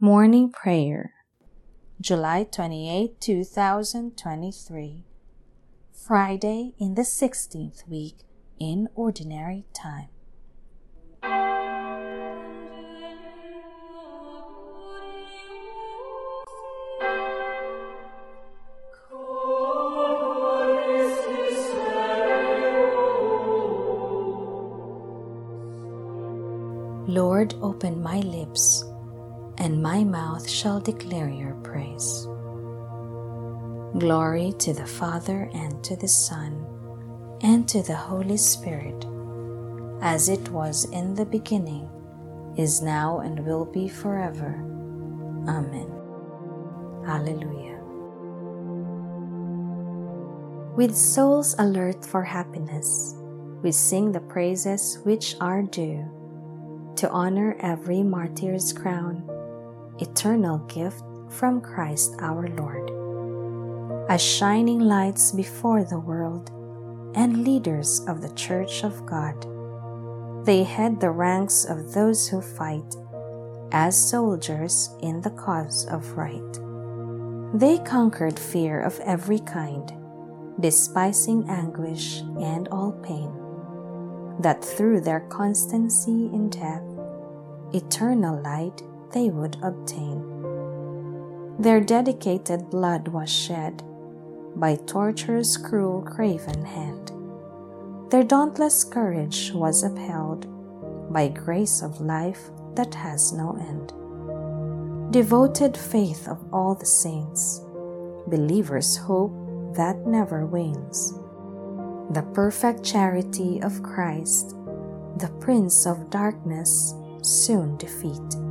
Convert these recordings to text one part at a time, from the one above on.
Morning Prayer, July 28, 2023, Friday in the 16th week in Ordinary Time. Lord, open my lips, and my mouth shall declare your praise. Glory to the Father, and to the Son, and to the Holy Spirit, as it was in the beginning, is now, and will be forever. Amen. Alleluia. With souls alert for happiness, we sing the praises which are due to honor every martyr's crown, eternal gift from Christ our Lord. As shining lights before the world and leaders of the Church of God, they head the ranks of those who fight as soldiers in the cause of right. They conquered fear of every kind, despising anguish and all pain that through their constancy in death, eternal light they would obtain. Their dedicated blood was shed by torture's cruel craven hand. Their dauntless courage was upheld by grace of life that has no end. Devoted faith of all the saints, believers' hope that never wanes the perfect charity of Christ, the Prince of Darkness, soon defeat.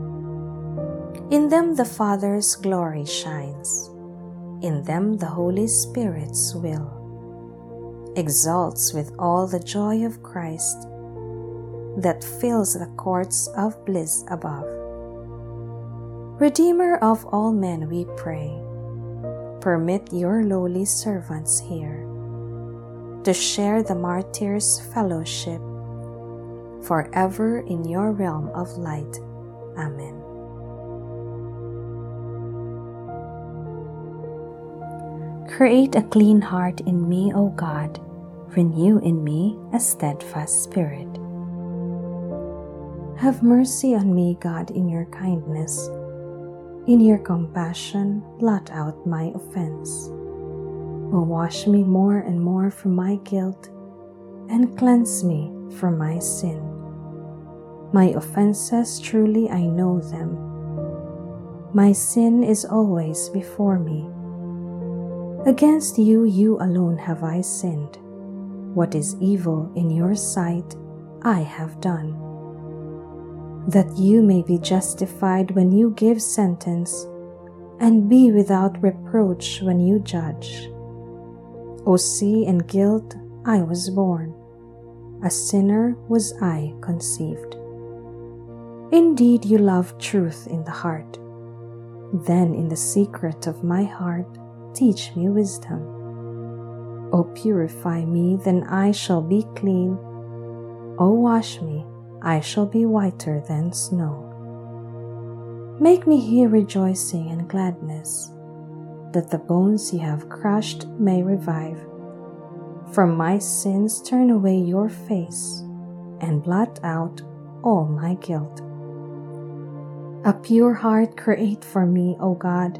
In them the Father's glory shines, in them the Holy Spirit's will exalts with all the joy of Christ that fills the courts of bliss above. Redeemer of all men, we pray, permit your lowly servants here to share the martyr's fellowship forever in your realm of light. Amen. Create a clean heart in me, O God. Renew in me a steadfast spirit. Have mercy on me, God, in your kindness. In your compassion, blot out my offense O wash me more and more from my guilt and cleanse me from my sin. My offenses truly I know them. My sin is always before me. Against you, you alone have I sinned. What is evil in your sight, I have done. That you may be justified when you give sentence, and be without reproach when you judge. O see and guilt I was born, a sinner was I conceived. Indeed, you love truth in the heart. Then, in the secret of my heart, teach me wisdom. O purify me, then I shall be clean. O wash me, I shall be whiter than snow. Make me hear rejoicing and gladness that the bones you have crushed may revive. From my sins turn away your face and blot out all my guilt. A pure heart create for me, O God.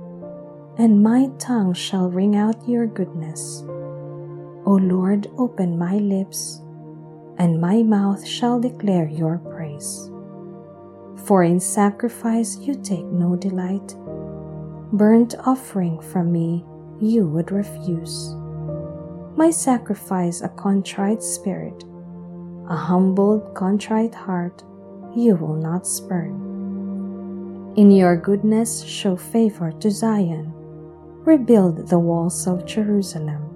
and my tongue shall ring out your goodness. O Lord, open my lips, and my mouth shall declare your praise. For in sacrifice you take no delight burnt offering from me you would refuse. My sacrifice a contrite spirit, a humbled, contrite heart you will not spurn. In your goodness, show favor to Zion. Rebuild the walls of Jerusalem.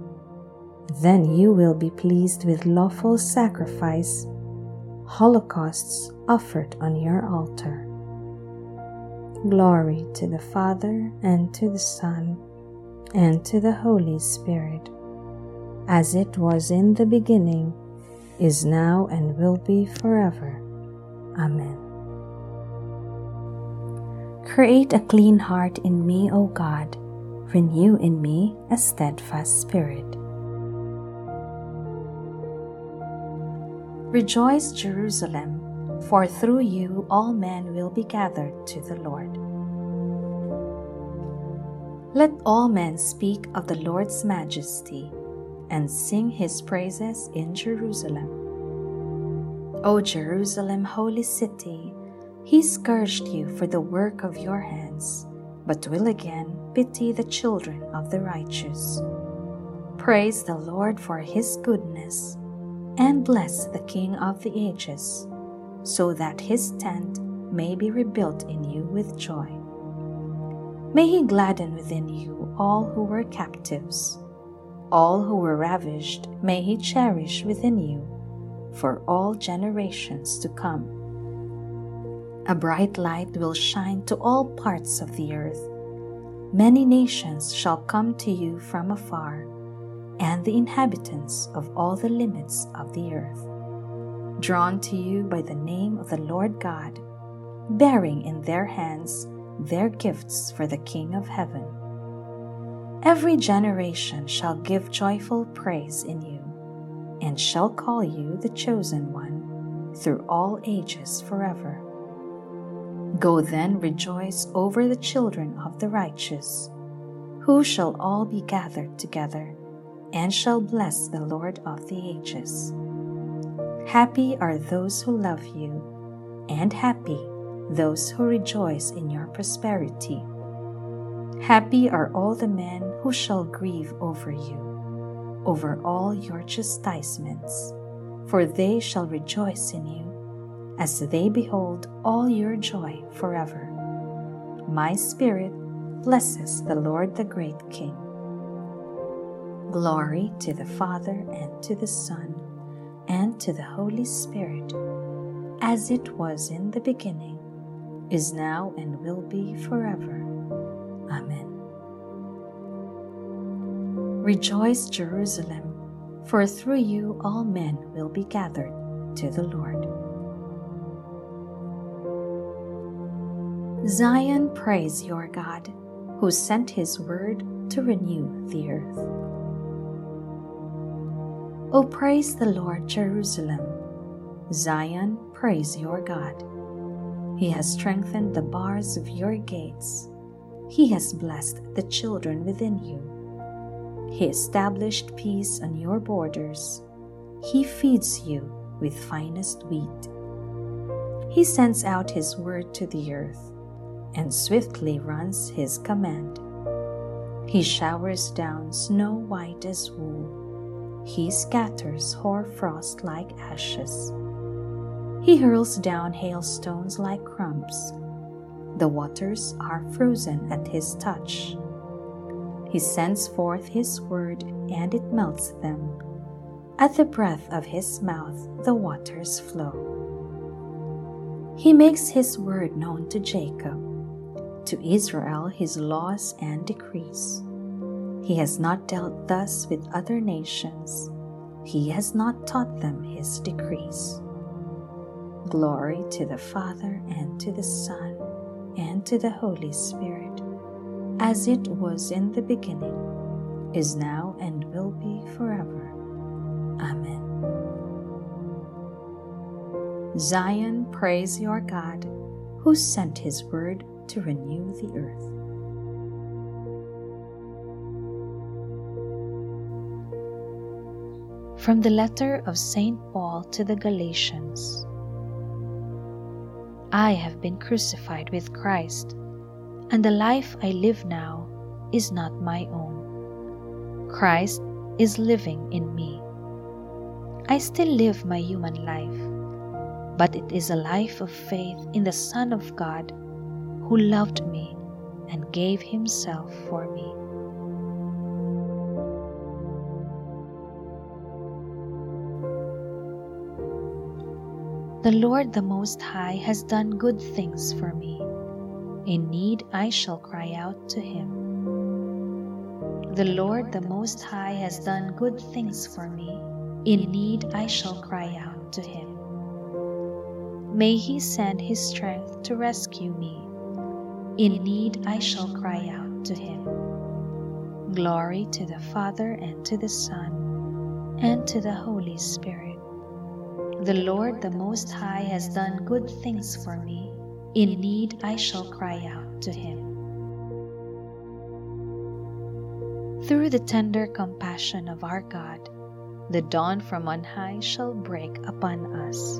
Then you will be pleased with lawful sacrifice, holocausts offered on your altar. Glory to the Father, and to the Son, and to the Holy Spirit, as it was in the beginning, is now, and will be forever. Amen. Create a clean heart in me, O God. Renew in me a steadfast spirit. Rejoice, Jerusalem, for through you all men will be gathered to the Lord. Let all men speak of the Lord's majesty and sing his praises in Jerusalem. O Jerusalem, holy city, he scourged you for the work of your hands, but will again pity the children of the righteous. Praise the Lord for his goodness, and bless the King of the ages, so that his tent may be rebuilt in you with joy. May he gladden within you all who were captives. All who were ravished may he cherish within you for all generations to come. A bright light will shine to all parts of the earth. Many nations shall come to you from afar, and the inhabitants of all the limits of the earth, drawn to you by the name of the Lord God, bearing in their hands their gifts for the King of heaven. Every generation shall give joyful praise in you, and shall call you the chosen one through all ages forever. Go then rejoice over the children of the righteous, who shall all be gathered together, and shall bless the Lord of the ages. Happy are those who love you, and happy those who rejoice in your prosperity. Happy are all the men who shall grieve over you, over all your chastisements, for they shall rejoice in you as they behold all your joy forever. My spirit blesses the Lord the great King. Glory to the Father and to the Son and to the Holy Spirit, as it was in the beginning, is now, and will be forever. Amen. Rejoice, Jerusalem, for through you all men will be gathered to the Lord. Zion, praise your God, who sent his word to renew the earth. O praise the Lord, Jerusalem. Zion, praise your God. He has strengthened the bars of your gates. He has blessed the children within you. He established peace on your borders. He feeds you with finest wheat. He sends out his word to the earth and swiftly runs his command. He showers down snow white as wool. He scatters hoar frost like ashes. He hurls down hailstones like crumbs. The waters are frozen at his touch. He sends forth his word and it melts them. At the breath of his mouth, the waters flow. He makes his word known to Jacob to Israel his laws and decrees. He has not dealt thus with other nations, he has not taught them his decrees. Glory to the Father, and to the Son, and to the Holy Spirit, as it was in the beginning, is now, and will be forever. Amen. Zion, praise your God, who sent his word to renew the earth. From the letter of St. Paul to the Galatians I have been crucified with Christ, and the life I live now is not my own. Christ is living in me. I still live my human life, but it is a life of faith in the Son of God who loved me and gave himself for me. The Lord the Most High has done good things for me. In need I shall cry out to him. The Lord the Most High has done good things for me. In need I shall cry out to him. May he send his strength to rescue me. In need I shall cry out to him. Glory to the Father and to the Son and to the Holy Spirit. The Lord the Most High has done good things for me. In need I shall cry out to him. Through the tender compassion of our God, the dawn from on high shall break upon us.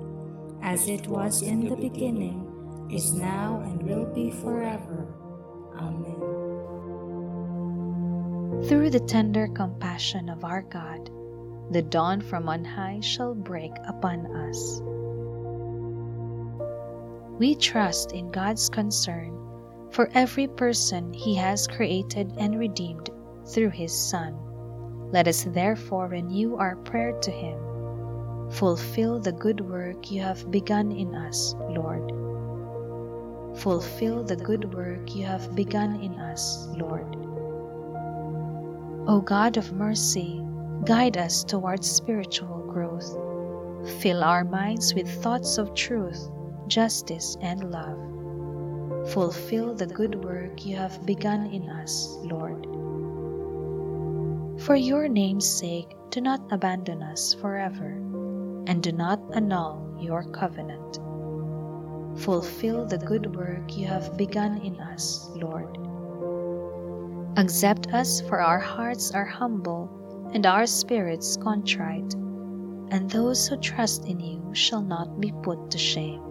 as it was in the beginning, is now, and will be forever. Amen. Through the tender compassion of our God, the dawn from on high shall break upon us. We trust in God's concern for every person He has created and redeemed through His Son. Let us therefore renew our prayer to Him Fulfill the good work you have begun in us, Lord. Fulfill the good work you have begun in us, Lord. O God of mercy, guide us towards spiritual growth. Fill our minds with thoughts of truth, justice, and love. Fulfill the good work you have begun in us, Lord. For your name's sake, do not abandon us forever and do not annul your covenant. Fulfill the good work you have begun in us, Lord. Accept us, for our hearts are humble and our spirits contrite, and those who trust in you shall not be put to shame.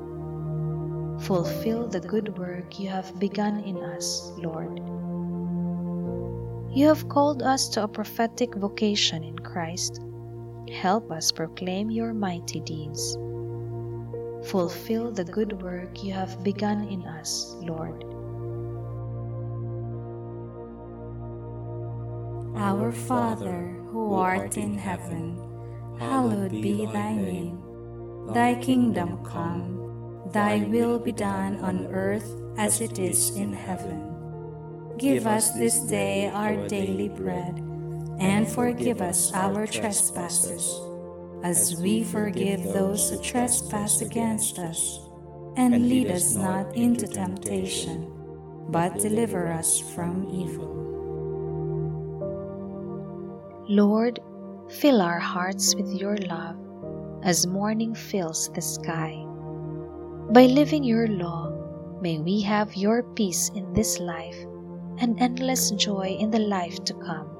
Fulfill the good work you have begun in us, Lord. You have called us to a prophetic vocation in Christ Help us proclaim your mighty deeds. Fulfill the good work you have begun in us, Lord. Our Father, who art in heaven, hallowed be thy name. Thy kingdom come, thy will be done on earth as it is in heaven. Give us this day our daily bread and forgive us our trespasses, as we forgive those who trespass against us. And lead us not into temptation, but deliver us from evil. Lord, fill our hearts with your love as morning fills the sky. By living your law, may we have your peace in this life and endless joy in the life to come